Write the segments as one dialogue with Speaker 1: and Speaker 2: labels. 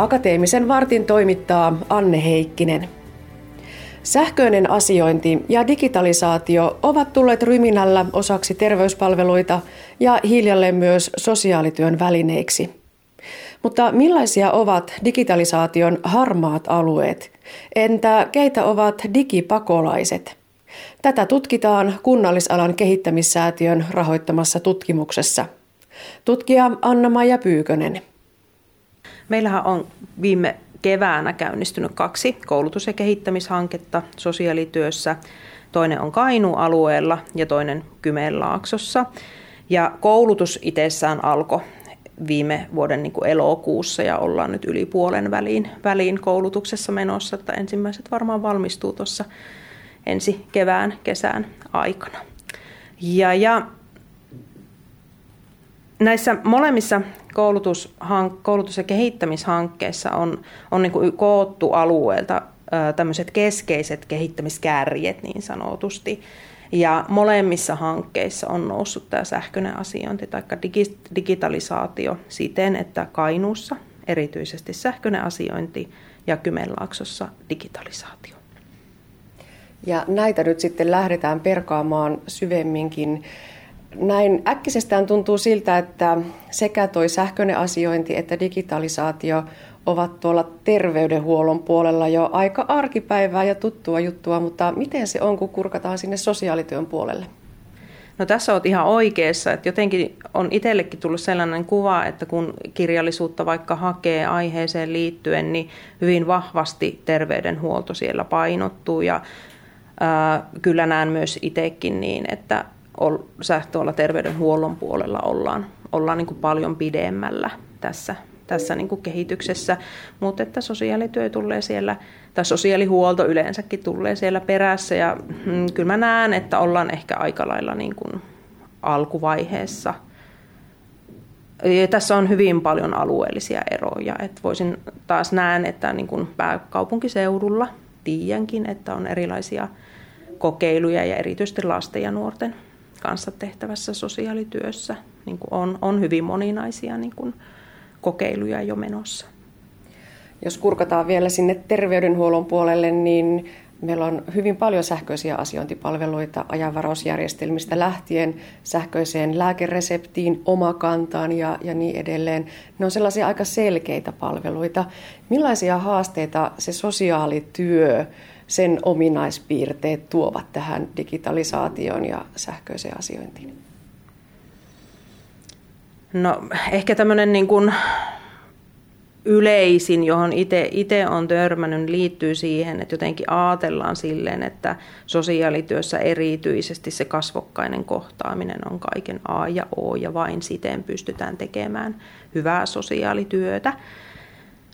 Speaker 1: Akateemisen vartin toimittaa Anne Heikkinen. Sähköinen asiointi ja digitalisaatio ovat tulleet ryminällä osaksi terveyspalveluita ja hiljalleen myös sosiaalityön välineiksi. Mutta millaisia ovat digitalisaation harmaat alueet? Entä keitä ovat digipakolaiset? Tätä tutkitaan kunnallisalan kehittämissäätiön rahoittamassa tutkimuksessa. Tutkija Anna-Maija Pyykönen.
Speaker 2: Meillähän on viime keväänä käynnistynyt kaksi koulutus- ja kehittämishanketta sosiaalityössä. Toinen on Kainu-alueella ja toinen Kymenlaaksossa. Ja koulutus itsessään alkoi viime vuoden niin kuin elokuussa ja ollaan nyt yli puolen väliin, väliin koulutuksessa menossa, että ensimmäiset varmaan valmistuu tuossa ensi kevään, kesän aikana. Ja, ja näissä molemmissa koulutus, koulutus- ja kehittämishankkeissa on, on niin koottu alueelta tämmöiset keskeiset kehittämiskärjet niin sanotusti. Ja molemmissa hankkeissa on noussut tämä sähköinen asiointi tai digitalisaatio siten, että Kainuussa erityisesti sähköinen asiointi ja Kymenlaaksossa digitalisaatio.
Speaker 1: Ja näitä nyt sitten lähdetään perkaamaan syvemminkin. Näin äkkisestään tuntuu siltä, että sekä tuo sähköinen asiointi että digitalisaatio ovat tuolla terveydenhuollon puolella jo aika arkipäivää ja tuttua juttua, mutta miten se on, kun kurkataan sinne sosiaalityön puolelle?
Speaker 2: No tässä olet ihan oikeassa, että jotenkin on itsellekin tullut sellainen kuva, että kun kirjallisuutta vaikka hakee aiheeseen liittyen, niin hyvin vahvasti terveydenhuolto siellä painottuu ja ää, kyllä näen myös itsekin niin, että tuolla terveydenhuollon puolella ollaan, ollaan niin kuin paljon pidemmällä tässä, tässä niin kuin kehityksessä, mutta että sosiaalityö tulee siellä, tai sosiaalihuolto yleensäkin tulee siellä perässä, ja mm, kyllä mä näen, että ollaan ehkä aika lailla niin kuin alkuvaiheessa. Ja tässä on hyvin paljon alueellisia eroja, että voisin taas näen, että niin kuin pääkaupunkiseudulla tiedänkin, että on erilaisia kokeiluja ja erityisesti lasten ja nuorten kanssa tehtävässä sosiaalityössä niin kuin on, on hyvin moninaisia niin kuin kokeiluja jo menossa.
Speaker 1: Jos kurkataan vielä sinne terveydenhuollon puolelle, niin meillä on hyvin paljon sähköisiä asiointipalveluita ajanvarausjärjestelmistä lähtien sähköiseen lääkereseptiin, omakantaan ja, ja niin edelleen. Ne on sellaisia aika selkeitä palveluita. Millaisia haasteita se sosiaalityö sen ominaispiirteet tuovat tähän digitalisaatioon ja sähköiseen asiointiin?
Speaker 2: No ehkä tämmöinen niin kuin yleisin, johon itse on törmännyt, liittyy siihen, että jotenkin ajatellaan silleen, että sosiaalityössä erityisesti se kasvokkainen kohtaaminen on kaiken A ja O ja vain siten pystytään tekemään hyvää sosiaalityötä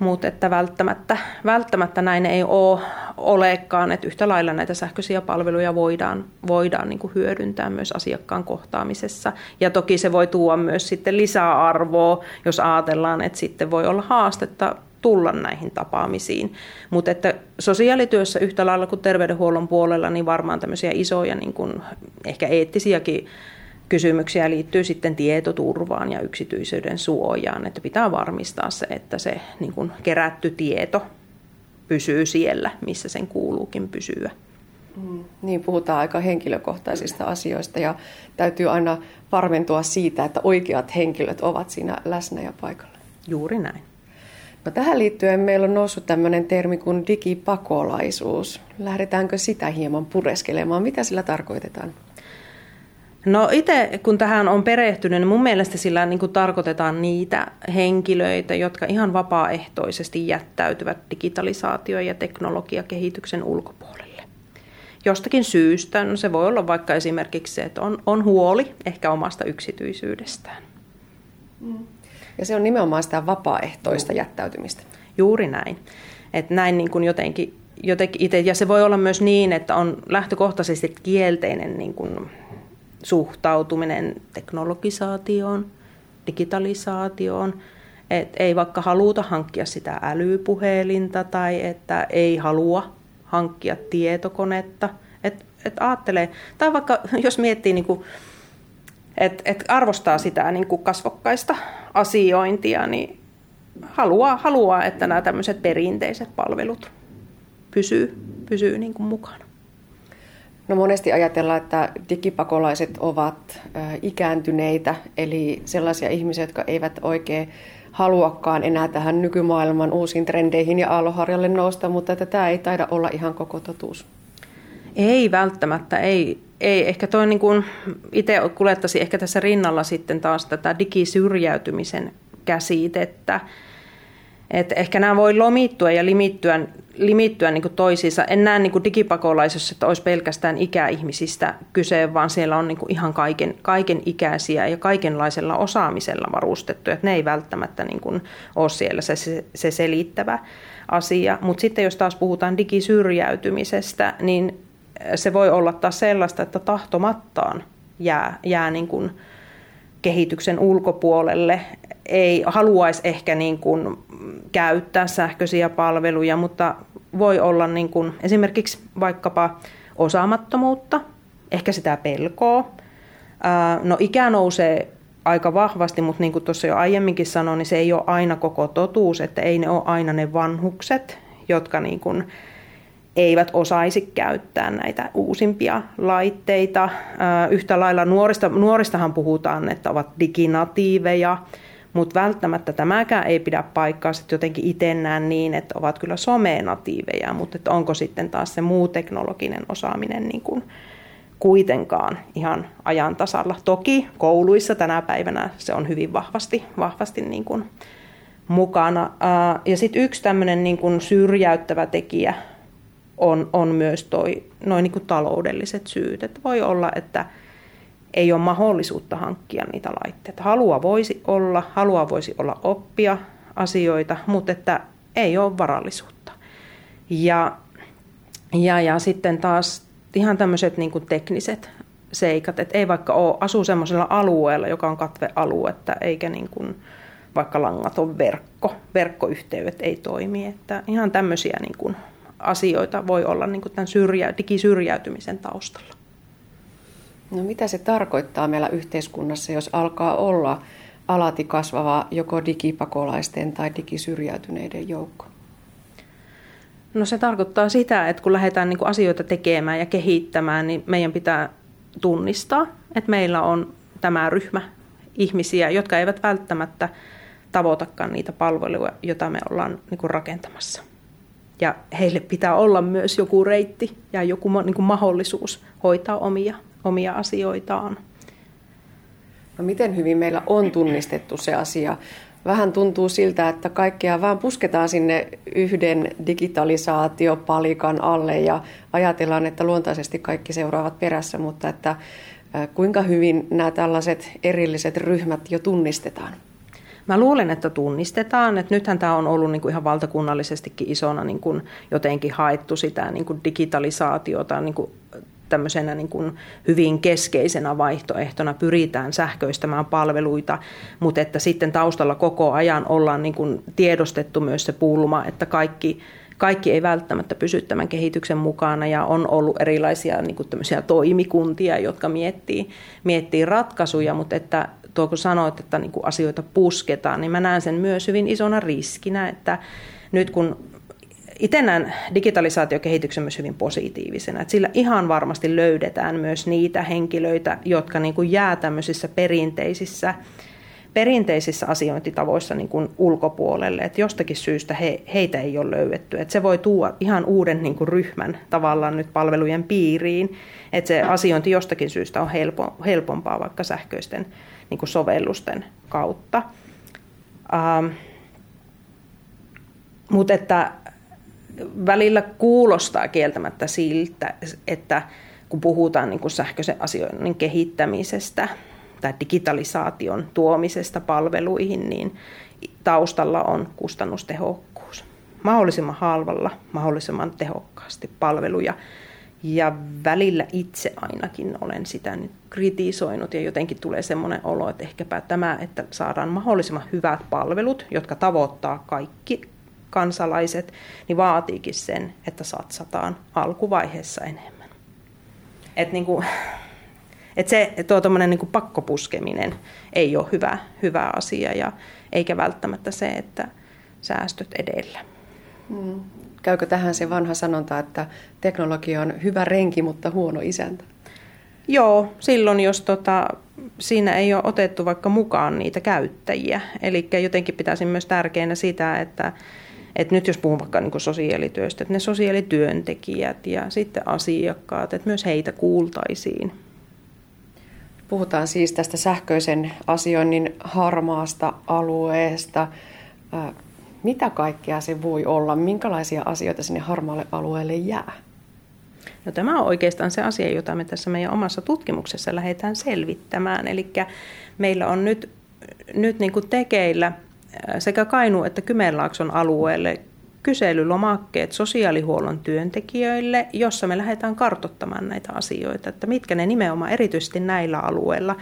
Speaker 2: mutta että välttämättä, välttämättä näin ei ole, olekaan, että yhtä lailla näitä sähköisiä palveluja voidaan, voidaan niin kuin hyödyntää myös asiakkaan kohtaamisessa. Ja toki se voi tuoda myös sitten lisäarvoa, jos ajatellaan, että sitten voi olla haastetta tulla näihin tapaamisiin. Mutta että sosiaalityössä yhtä lailla kuin terveydenhuollon puolella, niin varmaan tämmöisiä isoja niin kuin ehkä eettisiäkin kysymyksiä liittyy sitten tietoturvaan ja yksityisyyden suojaan, että pitää varmistaa se, että se niin kuin kerätty tieto pysyy siellä, missä sen kuuluukin pysyä.
Speaker 1: Mm, niin, puhutaan aika henkilökohtaisista asioista ja täytyy aina varmentua siitä, että oikeat henkilöt ovat siinä läsnä ja paikalla.
Speaker 2: Juuri näin.
Speaker 1: No, tähän liittyen meillä on noussut tämmöinen termi kuin digipakolaisuus. Lähdetäänkö sitä hieman pureskelemaan? Mitä sillä tarkoitetaan?
Speaker 2: No itse kun tähän on perehtynyt, niin mun mielestä sillä niin kuin tarkoitetaan niitä henkilöitä, jotka ihan vapaaehtoisesti jättäytyvät digitalisaatio- ja teknologiakehityksen ulkopuolelle. Jostakin syystä, no se voi olla vaikka esimerkiksi se, että on, on huoli ehkä omasta yksityisyydestään.
Speaker 1: Mm. Ja se on nimenomaan sitä vapaaehtoista jättäytymistä.
Speaker 2: Juuri näin. Että näin niin kuin jotenkin, jotenkin itse, ja se voi olla myös niin, että on lähtökohtaisesti kielteinen niin kuin suhtautuminen teknologisaatioon, digitalisaatioon, että ei vaikka haluta hankkia sitä älypuhelinta tai että ei halua hankkia tietokonetta. Että et ajattelee, tai vaikka jos miettii, niin että et arvostaa sitä niin kuin kasvokkaista asiointia, niin haluaa, haluaa, että nämä tämmöiset perinteiset palvelut pysyy, pysyy niin kuin mukana.
Speaker 1: No monesti ajatellaan, että digipakolaiset ovat ikääntyneitä, eli sellaisia ihmisiä, jotka eivät oikein haluakaan enää tähän nykymaailman uusiin trendeihin ja aalloharjalle nousta, mutta että tämä ei taida olla ihan koko totuus.
Speaker 2: Ei välttämättä, ei. ei. Ehkä toi niin kuin, itse kuljettaisin ehkä tässä rinnalla sitten taas tätä digisyrjäytymisen käsitettä. Et ehkä nämä voi lomittua ja limittyä, limittyä niin toisiinsa. En näe niin digipakolaisessa, että olisi pelkästään ikäihmisistä kyse, vaan siellä on niin ihan kaiken, kaiken ikäisiä ja kaikenlaisella osaamisella varustettu. Et ne ei välttämättä niin kuin ole siellä se, se, se selittävä asia. Mutta sitten jos taas puhutaan digisyrjäytymisestä, niin se voi olla taas sellaista, että tahtomattaan jää, jää niin kuin kehityksen ulkopuolelle. Ei haluaisi ehkä niin kuin käyttää sähköisiä palveluja, mutta voi olla niin kuin esimerkiksi vaikkapa osaamattomuutta, ehkä sitä pelkoa. No ikä nousee aika vahvasti, mutta niin kuin tuossa jo aiemminkin sanoin, niin se ei ole aina koko totuus, että ei ne ole aina ne vanhukset, jotka niin kuin eivät osaisi käyttää näitä uusimpia laitteita. Yhtä lailla nuorista, nuoristahan puhutaan, että ovat diginatiiveja, mutta välttämättä tämäkään ei pidä paikkaa sitten jotenkin itse näen niin, että ovat kyllä somenatiiveja, mutta että onko sitten taas se muu teknologinen osaaminen niin kuin kuitenkaan ihan ajan tasalla. Toki kouluissa tänä päivänä se on hyvin vahvasti, vahvasti niin kuin mukana. Ja sitten yksi tämmöinen niin kuin syrjäyttävä tekijä on, on myös toi, noin niin kuin taloudelliset syyt. Että voi olla, että ei ole mahdollisuutta hankkia niitä laitteita. Halua voisi olla, halua voisi olla oppia asioita, mutta että ei ole varallisuutta. Ja, ja, ja sitten taas ihan tämmöiset niin tekniset seikat, että ei vaikka ole, asuu semmoisella alueella, joka on katvealuetta, eikä niin kuin vaikka langaton verkko, verkkoyhteydet ei toimi. Että ihan tämmöisiä niin kuin asioita voi olla niin kuin tämän syrjä, digisyrjäytymisen taustalla.
Speaker 1: No mitä se tarkoittaa meillä yhteiskunnassa, jos alkaa olla alati kasvava joko digipakolaisten tai digisyrjäytyneiden joukko?
Speaker 2: No se tarkoittaa sitä, että kun lähdetään niin asioita tekemään ja kehittämään, niin meidän pitää tunnistaa, että meillä on tämä ryhmä ihmisiä, jotka eivät välttämättä tavoitakaan niitä palveluja, joita me ollaan niin rakentamassa. Ja heille pitää olla myös joku reitti ja joku niin mahdollisuus hoitaa omia, omia asioitaan.
Speaker 1: No miten hyvin meillä on tunnistettu se asia? Vähän tuntuu siltä, että kaikkea vaan pusketaan sinne yhden digitalisaatiopalikan alle ja ajatellaan, että luontaisesti kaikki seuraavat perässä, mutta että kuinka hyvin nämä tällaiset erilliset ryhmät jo tunnistetaan?
Speaker 2: Mä luulen, että tunnistetaan, että nythän tämä on ollut niin kuin ihan valtakunnallisestikin isona niin kuin jotenkin haettu sitä niin kuin digitalisaatiota niin kuin tämmöisenä niin kuin hyvin keskeisenä vaihtoehtona pyritään sähköistämään palveluita, mutta että sitten taustalla koko ajan ollaan niin kuin tiedostettu myös se pulma, että kaikki kaikki ei välttämättä pysy tämän kehityksen mukana ja on ollut erilaisia niin kuin toimikuntia, jotka miettii, miettii ratkaisuja, mutta että tuo kun sanoit, että niin kuin asioita pusketaan, niin mä näen sen myös hyvin isona riskinä, että nyt kun itse näen digitalisaatiokehityksen myös hyvin positiivisena, että sillä ihan varmasti löydetään myös niitä henkilöitä, jotka niin kuin jää tämmöisissä perinteisissä perinteisissä asiointitavoissa niin kuin ulkopuolelle, että jostakin syystä he, heitä ei ole löydetty. Että se voi tuoda ihan uuden niin kuin ryhmän tavallaan nyt palvelujen piiriin, että se asiointi jostakin syystä on helpo, helpompaa vaikka sähköisten niin kuin sovellusten kautta. Ähm, mutta että välillä kuulostaa kieltämättä siltä, että kun puhutaan niin kuin sähköisen asioinnin kehittämisestä tai digitalisaation tuomisesta palveluihin, niin taustalla on kustannustehokkuus. Mahdollisimman halvalla, mahdollisimman tehokkaasti palveluja ja välillä itse ainakin olen sitä nyt kritisoinut ja jotenkin tulee semmoinen olo, että ehkäpä tämä, että saadaan mahdollisimman hyvät palvelut, jotka tavoittaa kaikki kansalaiset, niin vaatiikin sen, että satsataan alkuvaiheessa enemmän. Et niin kuin, et se tuo niin kuin pakkopuskeminen ei ole hyvä, hyvä asia ja eikä välttämättä se, että säästöt edellä.
Speaker 1: Mm. Käykö tähän se vanha sanonta, että teknologia on hyvä renki, mutta huono isäntä?
Speaker 2: Joo, silloin jos tota, siinä ei ole otettu vaikka mukaan niitä käyttäjiä. Eli jotenkin pitäisin myös tärkeänä sitä, että, että nyt jos puhun vaikka niin sosiaalityöstä, että ne sosiaalityöntekijät ja sitten asiakkaat, että myös heitä kuultaisiin.
Speaker 1: Puhutaan siis tästä sähköisen asioinnin harmaasta alueesta. Mitä kaikkea se voi olla? Minkälaisia asioita sinne harmaalle alueelle jää?
Speaker 2: No, tämä on oikeastaan se asia, jota me tässä meidän omassa tutkimuksessa lähdetään selvittämään. Eli meillä on nyt, nyt niin kuin tekeillä sekä Kainu että Kymenlaakson alueelle kyselylomakkeet sosiaalihuollon työntekijöille, jossa me lähdetään kartottamaan näitä asioita, että mitkä ne nimenomaan erityisesti näillä alueilla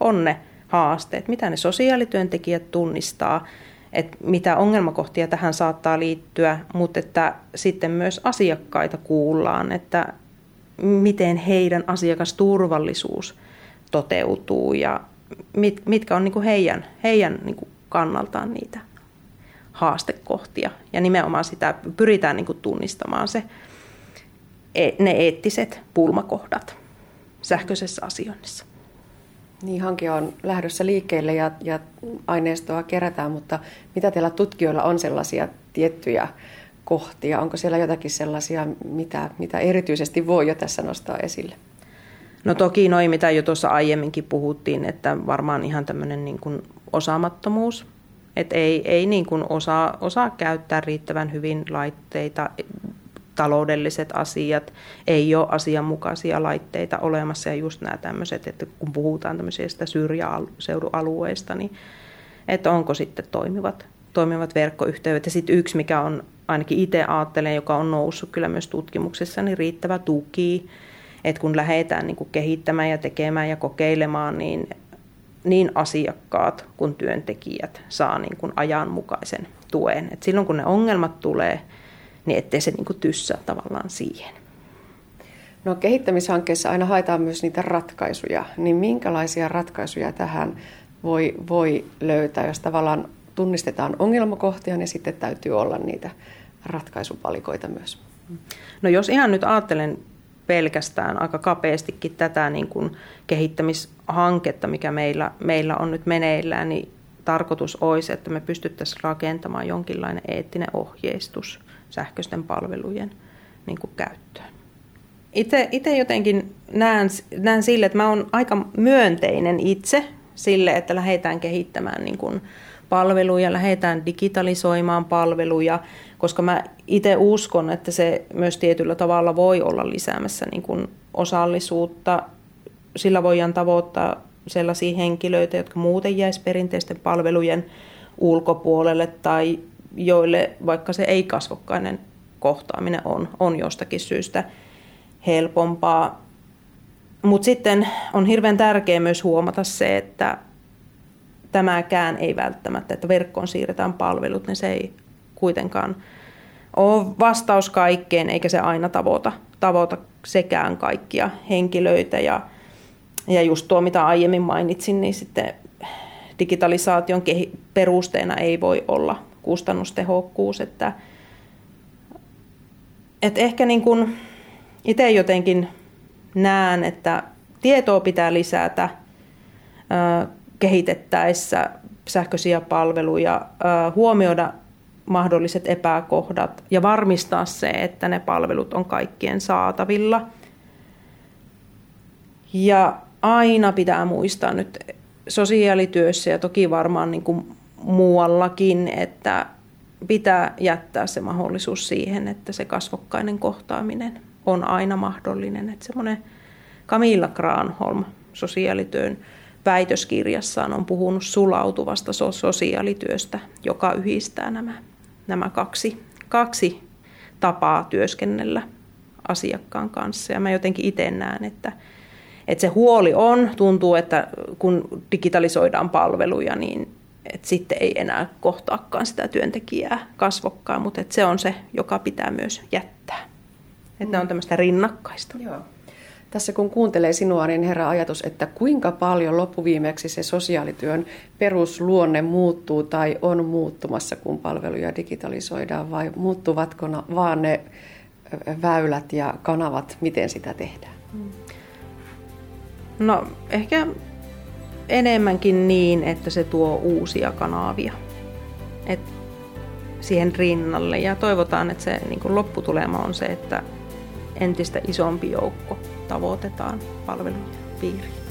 Speaker 2: on ne haasteet, mitä ne sosiaalityöntekijät tunnistaa, että mitä ongelmakohtia tähän saattaa liittyä, mutta että sitten myös asiakkaita kuullaan, että miten heidän asiakasturvallisuus toteutuu ja mit, mitkä on niin kuin heidän, heidän niin kuin kannaltaan niitä haastekohtia. Ja nimenomaan sitä pyritään niin kuin tunnistamaan se, e, ne eettiset pulmakohdat sähköisessä asioinnissa.
Speaker 1: Niin, hanke on lähdössä liikkeelle ja, ja aineistoa kerätään, mutta mitä teillä tutkijoilla on sellaisia tiettyjä kohtia? Onko siellä jotakin sellaisia, mitä, mitä erityisesti voi jo tässä nostaa esille?
Speaker 2: No toki noin, mitä jo tuossa aiemminkin puhuttiin, että varmaan ihan tämmöinen niin kuin osaamattomuus, että ei, ei niin kuin osaa, osaa käyttää riittävän hyvin laitteita, taloudelliset asiat, ei ole asianmukaisia laitteita olemassa ja just nämä tämmöiset, että kun puhutaan tämmöisistä syrjäseudualueista, niin että onko sitten toimivat, toimivat verkkoyhteydet. Ja sitten yksi, mikä on ainakin itse ajattelen, joka on noussut kyllä myös tutkimuksessa, niin riittävä tuki, että kun lähdetään niin kuin kehittämään ja tekemään ja kokeilemaan, niin niin asiakkaat kuin työntekijät saa niin kuin ajanmukaisen tuen. Et silloin kun ne ongelmat tulee, niin ettei se niin kuin tyssää tavallaan siihen.
Speaker 1: No kehittämishankkeessa aina haetaan myös niitä ratkaisuja, niin minkälaisia ratkaisuja tähän voi, voi löytää, jos tavallaan tunnistetaan ongelmakohtia, niin sitten täytyy olla niitä ratkaisupalikoita myös.
Speaker 2: No jos ihan nyt ajattelen pelkästään aika kapeastikin tätä niin kuin kehittämishanketta, mikä meillä, meillä on nyt meneillään, niin tarkoitus olisi, että me pystyttäisiin rakentamaan jonkinlainen eettinen ohjeistus sähköisten palvelujen niin kuin käyttöön. Itse jotenkin näen, näen sille, että mä oon aika myönteinen itse sille, että lähdetään kehittämään niin kuin palveluja, lähdetään digitalisoimaan palveluja, koska mä itse uskon, että se myös tietyllä tavalla voi olla lisäämässä niin kuin osallisuutta. Sillä voidaan tavoittaa sellaisia henkilöitä, jotka muuten jäisi perinteisten palvelujen ulkopuolelle tai joille vaikka se ei-kasvokkainen kohtaaminen on, on jostakin syystä helpompaa. Mutta sitten on hirveän tärkeää myös huomata se, että tämäkään ei välttämättä, että verkkoon siirretään palvelut, niin se ei kuitenkaan ole vastaus kaikkeen, eikä se aina tavoita, tavoita sekään kaikkia henkilöitä. Ja, ja just tuo, mitä aiemmin mainitsin, niin sitten digitalisaation perusteena ei voi olla kustannustehokkuus. Että, että ehkä niin kuin itse jotenkin näen, että tietoa pitää lisätä kehitettäessä sähköisiä palveluja, huomioida mahdolliset epäkohdat ja varmistaa se, että ne palvelut on kaikkien saatavilla. Ja aina pitää muistaa nyt sosiaalityössä ja toki varmaan niin kuin muuallakin, että pitää jättää se mahdollisuus siihen, että se kasvokkainen kohtaaminen on aina mahdollinen. Että semmoinen Camilla Granholm sosiaalityön väitöskirjassaan on puhunut sulautuvasta sosiaalityöstä, joka yhdistää nämä, nämä kaksi, kaksi tapaa työskennellä asiakkaan kanssa. Ja mä jotenkin itse näen, että, että se huoli on, tuntuu, että kun digitalisoidaan palveluja, niin että sitten ei enää kohtaakaan sitä työntekijää kasvokkaan, mutta että se on se, joka pitää myös jättää. Että mm. ne on tämmöistä rinnakkaista.
Speaker 1: Joo. Tässä kun kuuntelee sinua, niin herää ajatus, että kuinka paljon loppuviimeksi se sosiaalityön perusluonne muuttuu tai on muuttumassa, kun palveluja digitalisoidaan, vai muuttuvatko vaan ne väylät ja kanavat, miten sitä tehdään?
Speaker 2: No ehkä enemmänkin niin, että se tuo uusia kanavia et siihen rinnalle. Ja toivotaan, että se niin lopputulema on se, että entistä isompi joukko tavoitetaan palvelujen piiriin.